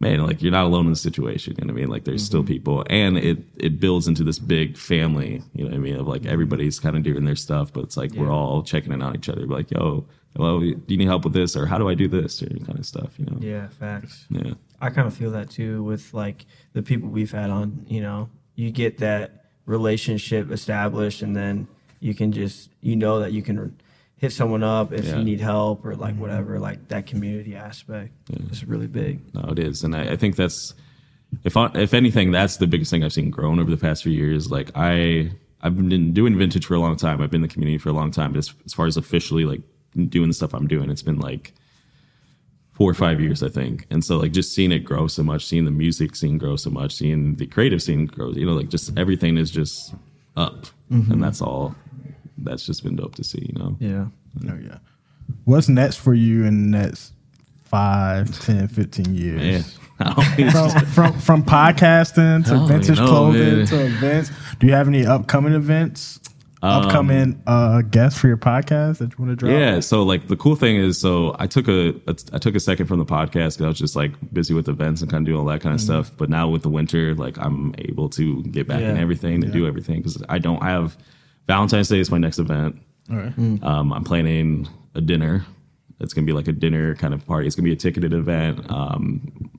man, like you're not alone in the situation. You know what I mean? Like there's still mm-hmm. people, and it it builds into this big family. You know what I mean? Of like everybody's kind of doing their stuff, but it's like we're all checking in on each other. Like, yo, well, do you need help with this, or how do I do this, or any kind of stuff. You know? Yeah, facts. Yeah. I kind of feel that too with like the people we've had on. You know, you get that relationship established, and then you can just you know that you can hit someone up if Yeah. you need help or like mm-hmm. whatever. Like that community aspect is really big. No, it is, and I, I think that's if I, if anything, that's the biggest thing I've seen grown over the past few years. Like I I've been doing vintage for a long time. I've been in the community for a long time, but as, as far as officially like doing the stuff I'm doing, it's been like four or five years, I think. And so like just seeing it grow so much, seeing the music scene grow so much, seeing the creative scene grow, you know, like just everything is just up, mm-hmm. and that's all. That's just been dope to see, you know. Yeah. Oh yeah. What's next for you in the next five, 10, 15 years? Yeah. I don't think it's From, from from podcasting to I don't vintage know, clothing man. to events. Do you have any upcoming events? Um, upcoming uh, guests for your podcast that you want to drop? Yeah. So like the cool thing is, so I took a, a I took a second from the podcast because I was just like busy with events and kind of doing all that kind of stuff. But now with the winter, like I'm able to get back in Yeah. everything and do everything because I don't have Valentine's Day is my next event. All right. Um, I'm planning a dinner. It's gonna be like a dinner kind of party. It's gonna be a ticketed event. Um,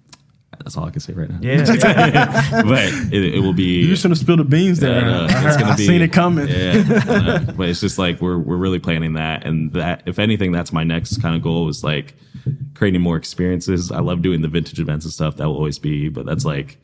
that's all I can say right now. Yeah. yeah. but it, it will be. You should have spilled the beans there. Yeah, I know. I, It's gonna I be- seen it coming. Yeah, but it's just like we're we're really planning that, and that if anything, that's my next kind of goal is like creating more experiences. I love doing the vintage events and stuff. That will always be, but that's like.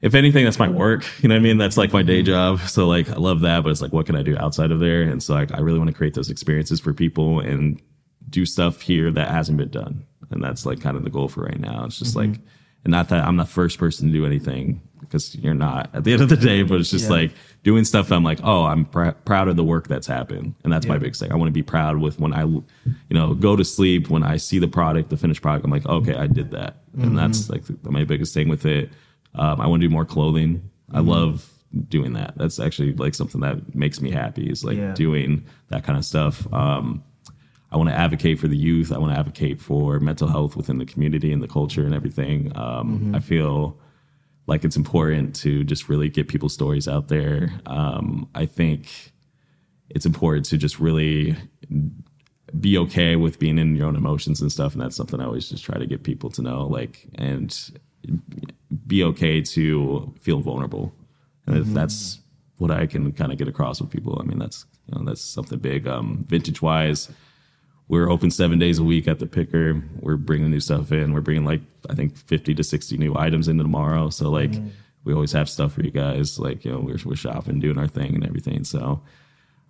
If anything, that's my work. You know what I mean? That's like my day job. So like I love that, but it's like what can I do outside of there? And so like I really want to create those experiences for people and do stuff here that hasn't been done. And that's like kind of the goal for right now. It's just like and not that I'm the first person to do anything because you're not at the end of the day, but it's just Yeah. like doing stuff that I'm like, oh, I'm pr- proud of the work that's happened. And that's my Yeah. biggest thing. I want to be proud with when I, you know, go to sleep, when I see the product, the finished product, I'm like, okay, I did that. And that's like my biggest thing with it. Um, I want to do more clothing. I love doing that. That's actually like something that makes me happy is like Yeah. doing that kind of stuff. Um, I want to advocate for the youth. I want to advocate for mental health within the community and the culture and everything. Um, I feel like it's important to just really get people's stories out there. Um, I think it's important to just really be okay with being in your own emotions and stuff and that's something i always just try to get people to know like and be okay to feel vulnerable and if that's what i can kind of get across with people i mean that's you know that's something big um vintage wise we're open seven days a week at the picker. We're bringing new stuff in. We're bringing like i think 50 to 60 new items into tomorrow. So like mm-hmm. we always have stuff for you guys. Like you know we're, we're shopping doing our thing and everything. So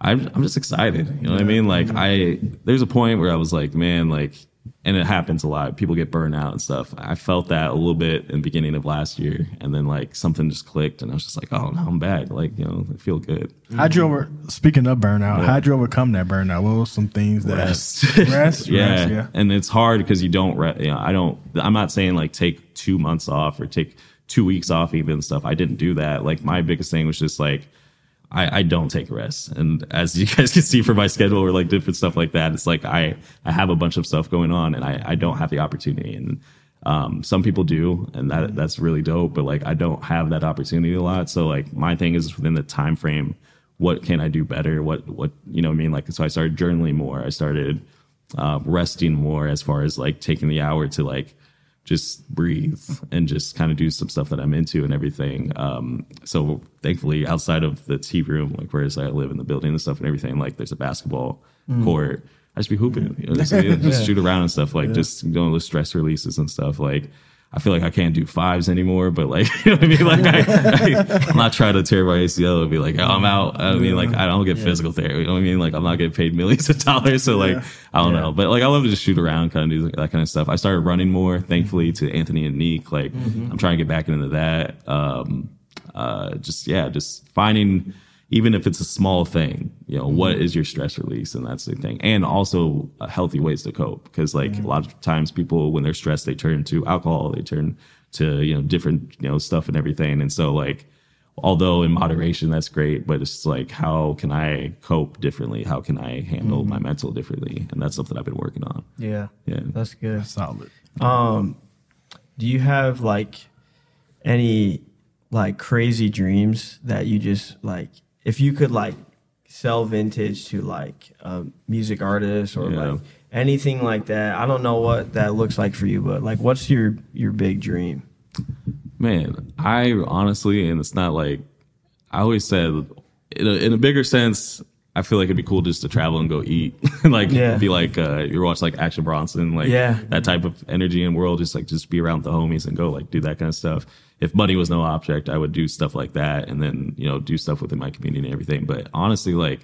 I'm, I'm just excited. You know what I mean? Like mm-hmm. I, there's a point where I was like, man, like, and it happens a lot. People get burned out and stuff. I felt that a little bit in the beginning of last year, and then like something just clicked, and I was just like, oh, now I'm back. Like you know, I feel good. How'd you over? Speaking of burnout, how'd you overcome that burnout? What were some things that Rest. rest, yeah. rest, yeah. and it's hard because you don't. Re- you know, I don't. I'm not saying like take two months off or take two weeks off even stuff. I didn't do that. Like my biggest thing was just like. I, I don't take rest. And as you guys can see from my schedule or like different stuff like that, it's like I, I have a bunch of stuff going on and I, I don't have the opportunity. And um, some people do, and that that's really dope, but like I don't have that opportunity a lot. So like my thing is within the time frame, what can I do better? What what you know what I mean? Like so I started journaling more. I started uh, resting more as far as like taking the hour to like just breathe and just kind of do some stuff that I'm into and everything. Um, so thankfully, outside of the tea room, like whereas I live in the building and stuff and everything, like there's a basketball court. I just be hooping, you know, just, just shoot around and stuff, like just doing those stress releases and stuff. Like I feel like I can't do fives anymore, but like you know what I mean. Like I, am not trying to tear my ACL and be like, oh, I'm out. I mean, like I don't get physical therapy. You know what I mean? Like I'm not getting paid millions of dollars, so like I don't know. But like I love to just shoot around, kind of do that kind of stuff. I started running more, thankfully, to Anthony and Neek. Like I'm trying to get back into that. Um, uh, just yeah, just finding even if it's a small thing, you know, what is your stress release? And that's the thing. And also uh, healthy ways to cope. Because like a lot of times people, when they're stressed, they turn to alcohol, they turn to, you know, different, you know, stuff and everything. And so like, although in moderation, that's great, but it's like, how can I cope differently? How can I handle my mental differently? And that's something I've been working on. Yeah. Yeah. That's good. Solid. Um, do you have like any like crazy dreams that you just like if you could like sell vintage to like a music artist or Yeah. like anything like that? I don't know what that looks like for you, but like what's your your big dream? Man, I honestly, and it's not like I always said, in a, in a bigger sense, I feel like it'd be cool just to travel and go eat, like Yeah. be like uh, you watch like Action Bronson, like Yeah. that type of energy and world, just like just be around the homies and go like do that kind of stuff. If money was no object, I would do stuff like that, and then you know do stuff within my community and everything. But honestly, like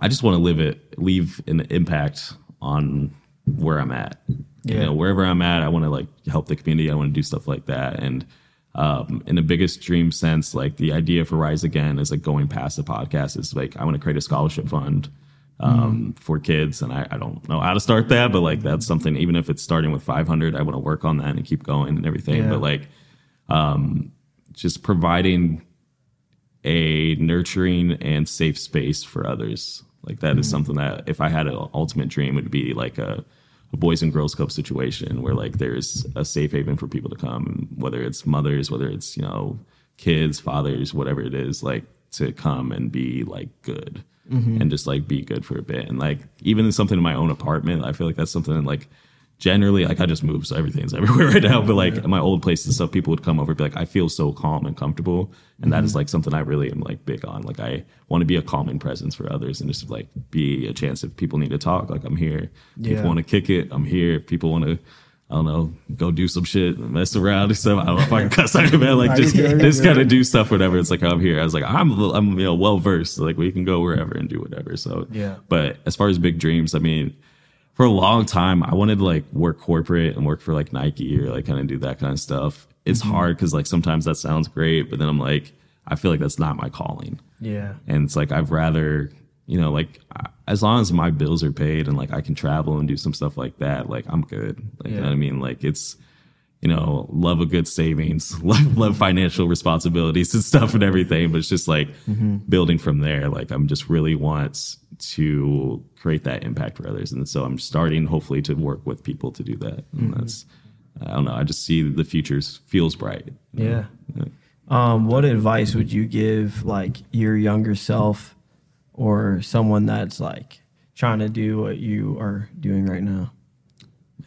I just want to live it, leave an impact on where I'm at. You know, wherever I'm at, I want to like help the community. I want to do stuff like that. And um, in the biggest dream sense, like the idea for Rise Again is like going past the podcast is like I want to create a scholarship fund um, for kids, and I, I don't know how to start that, but like that's something. Even if it's starting with 500, I want to work on that and keep going and everything. Yeah. But like, um, just providing a nurturing and safe space for others. Like that is something that if I had an ultimate dream, it would be like a, a boys and girls club situation where like there's a safe haven for people to come, whether it's mothers, whether it's you know kids, fathers, whatever it is, like to come and be like good and just like be good for a bit. And like even in something in my own apartment, I feel like that's something that, like generally like I just move, so everything's everywhere right now. But like at my old place and stuff, people would come over and be like, I feel so calm and comfortable. And that is like something I really am like big on. Like I want to be a calming presence for others and just like be a chance if people need to talk, like I'm here. Yeah. People want to kick it, I'm here. If people want to I don't know, go do some shit, mess around and stuff. I don't know if I can cuss out man. Like just, just kind of do stuff, whatever. It's like I'm here. I was like, I'm, I'm, you know, well versed. Like we can go wherever and do whatever. So Yeah. But as far as big dreams, I mean, for a long time, I wanted to like work corporate and work for like Nike or like kind of do that kind of stuff. It's mm-hmm. hard because like sometimes that sounds great, but then I'm like, I feel like that's not my calling. Yeah. And it's like I'd rather, you know, like I- as long as my bills are paid and like I can travel and do some stuff like that, like I'm good. Like you Yeah. know what I mean? Like it's you know, love a good savings, love, love financial responsibilities and stuff and everything. But it's just like mm-hmm. building from there. Like I'm just really wants to create that impact for others. And so I'm starting hopefully to work with people to do that. And that's I don't know. I just see the future feels bright. Yeah. Um, what advice would you give like your younger self or someone that's like trying to do what you are doing right now?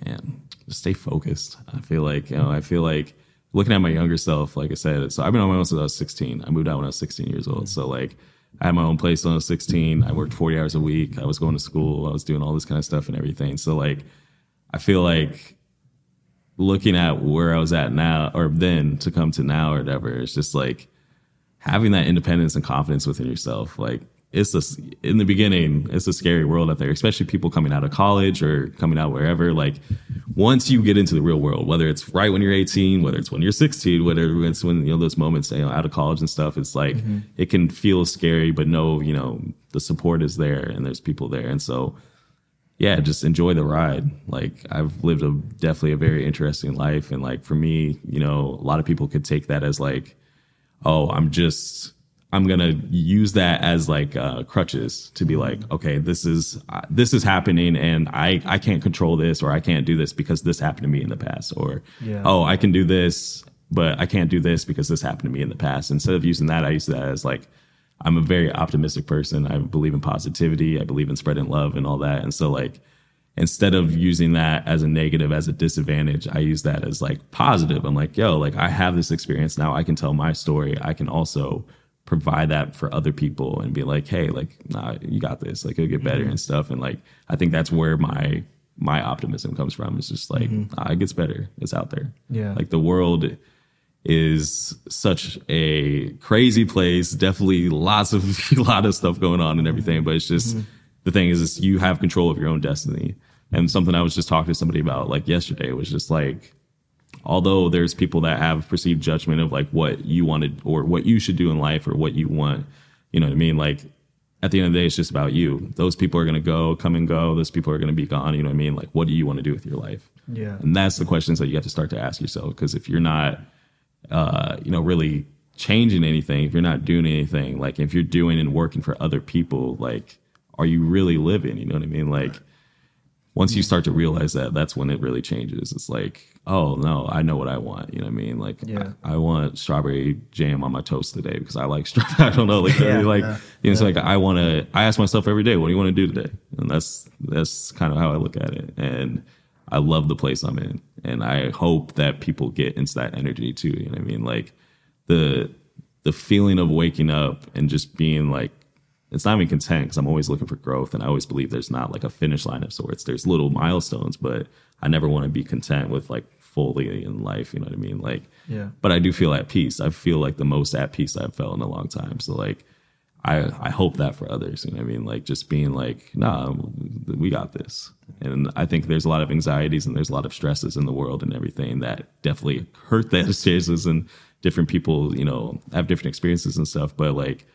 man, just stay focused. I feel like, you know, I feel like looking at my younger self, like I said, so I've been on my own since I was 16. I moved out when I was 16 years old. So like I had my own place when I was 16. I worked 40 hours a week. I was going to school. I was doing all this kind of stuff and everything. So like, I feel like looking at where I was at now or then to come to now or whatever, it's just like having that independence and confidence within yourself. Like it's just in the beginning, it's a scary world out there, especially people coming out of college or coming out wherever. Like once you get into the real world, whether it's right when you're 18, whether it's when you're 16, whether it's when you know those moments you know out of college and stuff, it's like mm-hmm. it can feel scary, but no, you know the support is there and there's people there, and so yeah, just enjoy the ride. Like I've lived a definitely a very interesting life, and like for me, you know, a lot of people could take that as like, oh, I'm just I'm gonna use that as like uh, crutches to be like, okay, this is uh, this is happening, and I I can't control this, or I can't do this because this happened to me in the past, or Yeah. oh, I can do this, but I can't do this because this happened to me in the past. Instead of using that, I use that as like I'm a very optimistic person. I believe in positivity. I believe in spreading love and all that. And so like instead of using that as a negative, as a disadvantage, I use that as like positive. I'm like, yo, like I have this experience now. I can tell my story. I can also provide that for other people and be like, hey, like, nah, you got this. Like it'll get better mm-hmm. and stuff. And like I think that's where my my optimism comes from. It's just like, mm-hmm. nah, it gets better. It's out there. Yeah. Like the world is such a crazy place. Definitely lots of a lot of stuff going on and everything. Mm-hmm. But it's just the thing is, is you have control of your own destiny. And something I was just talking to somebody about like yesterday was just like, although there's people that have perceived judgment of like what you wanted or what you should do in life or what you want, you know what I mean? Like at the end of the day, it's just about you. Those people are going to go, come and go. Those people are going to be gone. You know what I mean? Like, what do you want to do with your life? Yeah. And that's the questions that you have to start to ask yourself. Because if you're not, uh, you know, really changing anything, if you're not doing anything, like if you're doing and working for other people, like, are you really living? You know what I mean? Like, once you mm-hmm. start to realize that, that's when it really changes. It's like, oh no, I know what I want. You know what I mean? Like, Yeah. I, I want strawberry jam on my toast today because I like strawberry. I don't know, like, Yeah, like, yeah. you know, it's like I want to. I ask myself every day, what do you want to do today? And that's that's kind of how I look at it. And I love the place I'm in, and I hope that people get into that energy too. You know what I mean? Like the the feeling of waking up and just being like it's not even content because I'm always looking for growth, and I always believe there's not like a finish line of sorts. There's little milestones, but I never want to be content with like fully in life. You know what I mean? Like, Yeah. But I do feel at peace. I feel like the most at peace I've felt in a long time. So like, I I hope that for others. You know what I mean? Like just being like, nah, we got this. And I think there's a lot of anxieties and there's a lot of stresses in the world and everything that definitely hurt the experiences and different people, you know, have different experiences and stuff. But like,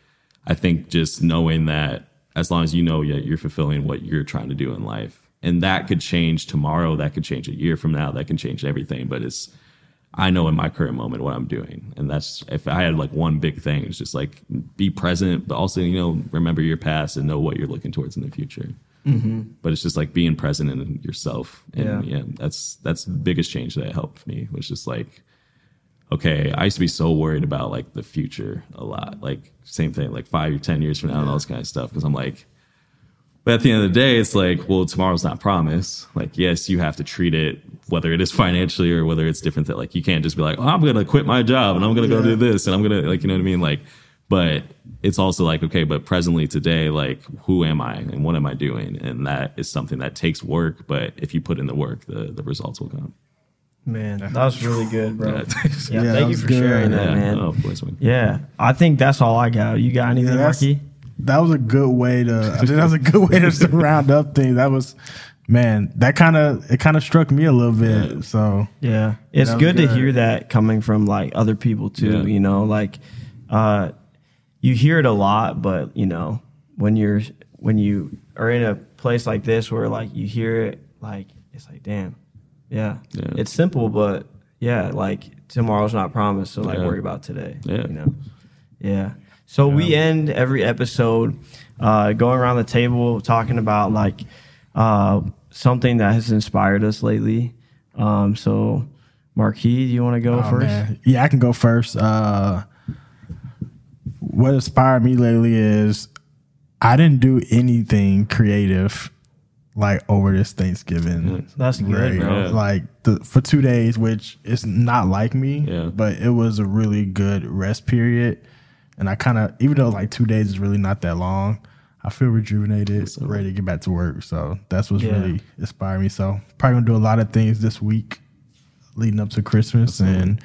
I think just knowing that as long as you know that you're fulfilling what you're trying to do in life, and that could change tomorrow, that could change a year from now, that can change everything. But it's, I know in my current moment what I'm doing, and that's if I had like one big thing, it's just like be present, but also you know remember your past and know what you're looking towards in the future. Mm-hmm. But it's just like being present in yourself, and Yeah. yeah, that's that's the biggest change that helped me was just like okay, I used to be so worried about like the future a lot. Like same thing, like five or ten years from now and all this kind of stuff. Because I'm like, but at the end of the day, it's like, well, tomorrow's not promised. Like, yes, you have to treat it, whether it is financially or whether it's different. That like you can't just be like, oh, I'm gonna quit my job and I'm gonna go do this and I'm gonna like, you know what I mean? Like, but it's also like, okay, but presently today, like, who am I and what am I doing? And that is something that takes work. But if you put in the work, the the results will come. Man, that was really good, bro. Yeah. Yeah, Yeah, thank you for good. sharing that, Yeah, man. oh, of course, man. Yeah, I think that's all I got. You got anything, Yeah, Marky? That was a good way to. I think that was a good way to round up things. That was, man. That kind of it kind of struck me a little bit. So Yeah, it's That was good, to hear that coming from like other people too. Yeah. You know, like uh, you hear it a lot, but you know when you're when you are in a place like this where like you hear it, like it's like damn, yeah, Yeah. it's simple, but yeah, like tomorrow's not promised, so like Yeah. worry about today. Yeah. you know, yeah. So we end every episode uh, going around the table talking about like uh, something that has inspired us lately. Um, so, Marquis, do you want to go Oh, first? man. Yeah, I can go first. Uh, what inspired me lately is I didn't do anything creative like over this Thanksgiving. That's good, break. bro. Yeah. Like the, for two days, which is not like me, Yeah. but it was a really good rest period. And I kind of, even though like two days is really not that long, I feel rejuvenated, ready to get back to work. So that's what's Yeah. really inspired me. So probably gonna do a lot of things this week leading up to Christmas and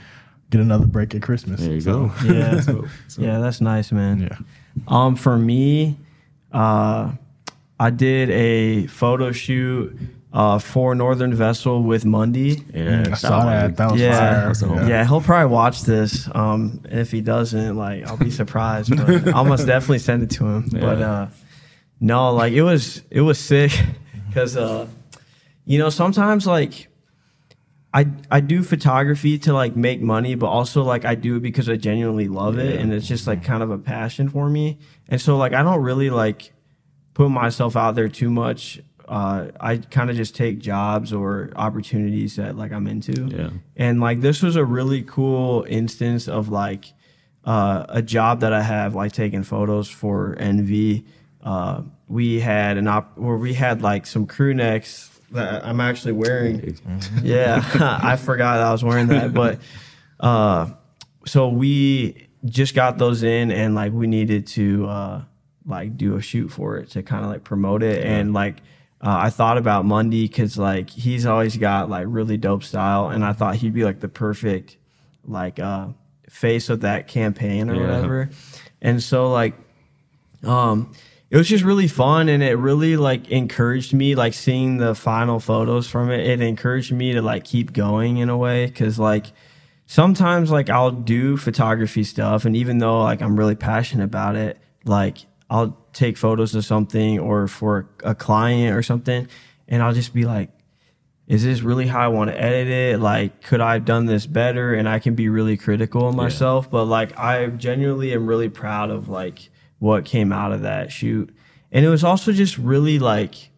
get another break at Christmas. There you So, go. Yeah. So- so- Yeah, that's nice, man. Yeah. Um, for me, uh, I did a photo shoot uh, for Northern Vessel with Mundy. Yeah, I saw that. That was yeah, fire. That's a yeah, he'll probably watch this. Um, and if he doesn't, like, I'll be surprised. But I'll most definitely send it to him. But uh, no, like it was it was sick because uh, you know sometimes like I I do photography to like make money, but also like I do it because I genuinely love it, and it's just like kind of a passion for me. And so like I don't really like put myself out there too much. Uh, I kind of just take jobs or opportunities that like I'm into. Yeah. And like this was a really cool instance of like uh, a job that I have, like taking photos for NV. Uh, we had an op where we had like some crew necks that I'm actually wearing. Yeah, I forgot I was wearing that, but uh, so we just got those in, and like we needed to uh, like do a shoot for it to kind of like promote it, and like uh, I thought about Mundy because like he's always got like really dope style, and I thought he'd be like the perfect like uh, face of that campaign or Yeah. whatever, and so like um it was just really fun. And it really like encouraged me like seeing the final photos from it. It encouraged me to like keep going in a way because like sometimes like i'll do photography stuff. And even though like i'm really passionate about it like i'll take photos of something or for a client or something and i'll just be like is this really how I want to edit it? Like, could I have done this better? And I can be really critical of myself, but like, I genuinely am really proud of like what came out of that shoot. And it was also just really like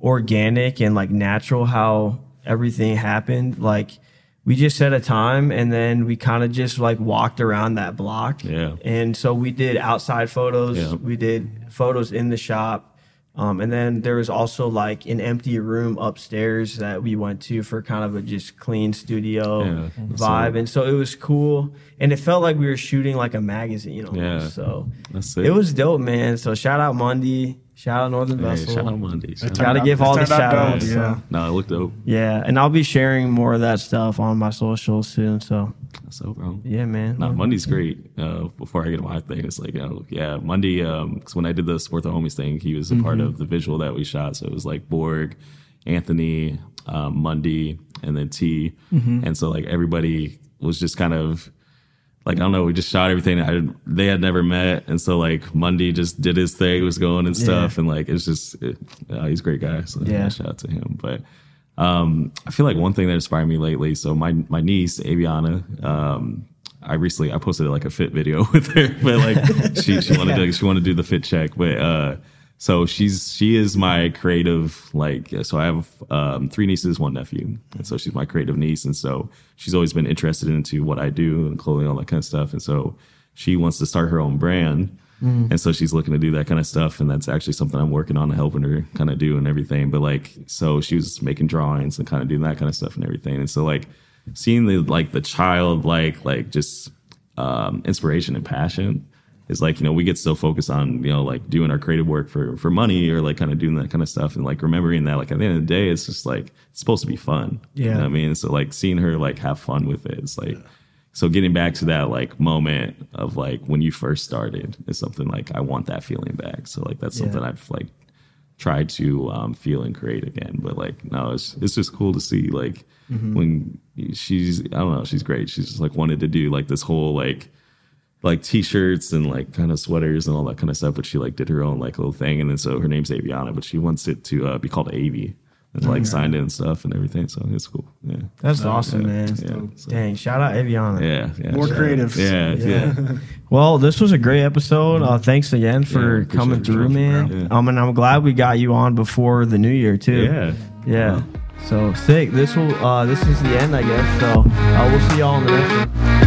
organic and like natural how everything happened. Like, we just set a time and then we kind of just like walked around that block. Yeah. And so we did outside photos, Yeah. we did photos in the shop. Um, and then there was also like an empty room upstairs that we went to for kind of a just clean studio Yeah. vibe. and so it was cool. And it felt like we were shooting like a magazine almost. Yeah. So That's it was dope, man. So shout out Mundy, shout out Northern Hey, Vessel. shout out Monday. Shout out- Gotta out- give all the turned shout dope, outs. yeah. so. No, it looked dope. Yeah. And I'll be sharing more of that stuff on my socials soon. So So, bro. yeah, man. No, Monday's great. Uh, before I get to my thing, it's like, you know, yeah, Monday, because when I did the Sport the Homies thing, he was a part Mm-hmm. of the visual that we shot. So it was like Borg, Anthony, um, Monday, and then T. Mm-hmm. And so, like, everybody was just kind of like, I don't know, we just shot everything. I, they had never met. And so, like, Monday just did his thing, was going and stuff. Yeah. And, like, it's just, it, uh, he's a great guy. So, Yeah. yeah, shout out to him. But, um, I feel like one thing that inspired me lately. So my my niece Aviana, um, I recently I posted like a fit video with her, but like she she wanted to she wanted to do the fit check, but uh, so she's she is my creative like so I have um, three nieces, one nephew, and so she's my creative niece, and so she's always been interested into what I do and clothing, all that kind of stuff, and so she wants to start her own brand. And so she's looking to do that kind of stuff. And that's actually something I'm working on helping her kind of do and everything. But like, so she was making drawings and kind of doing that kind of stuff and everything. And so like seeing the, like the child, like, like just, um, inspiration and passion is like, you know, we get so focused on, you know, like doing our creative work for, for money or like kind of doing that kind of stuff. And like remembering that, like at the end of the day, it's just like, it's supposed to be fun. You know Yeah. what I mean? So like seeing her like have fun with it, it's like, so getting back to that like moment of like when you first started is something like I want that feeling back. So like that's Yeah. something I've like tried to um, feel and create again. But like no, it's it's just cool to see like when she's I don't know she's great. She's just like wanted to do like this whole like like t-shirts and like kind of sweaters and all that kind of stuff. But she like did her own like little thing, and then so her name's Aviana, but she wants it to uh, be called Avi. And like signed it and stuff and everything, so it's cool. Yeah, That's awesome, yeah, man. yeah, so- Dang, shout out Aviana. yeah, yeah. More sure. creatives. Yeah, yeah. Well, this was a great episode. Uh, thanks again for Yeah, coming through, man. Yeah. Um, and I'm glad we got you on before the new year too. Yeah. Yeah. So sick. This will. Uh, this is the end, I guess. So uh, we'll see y'all in the next one.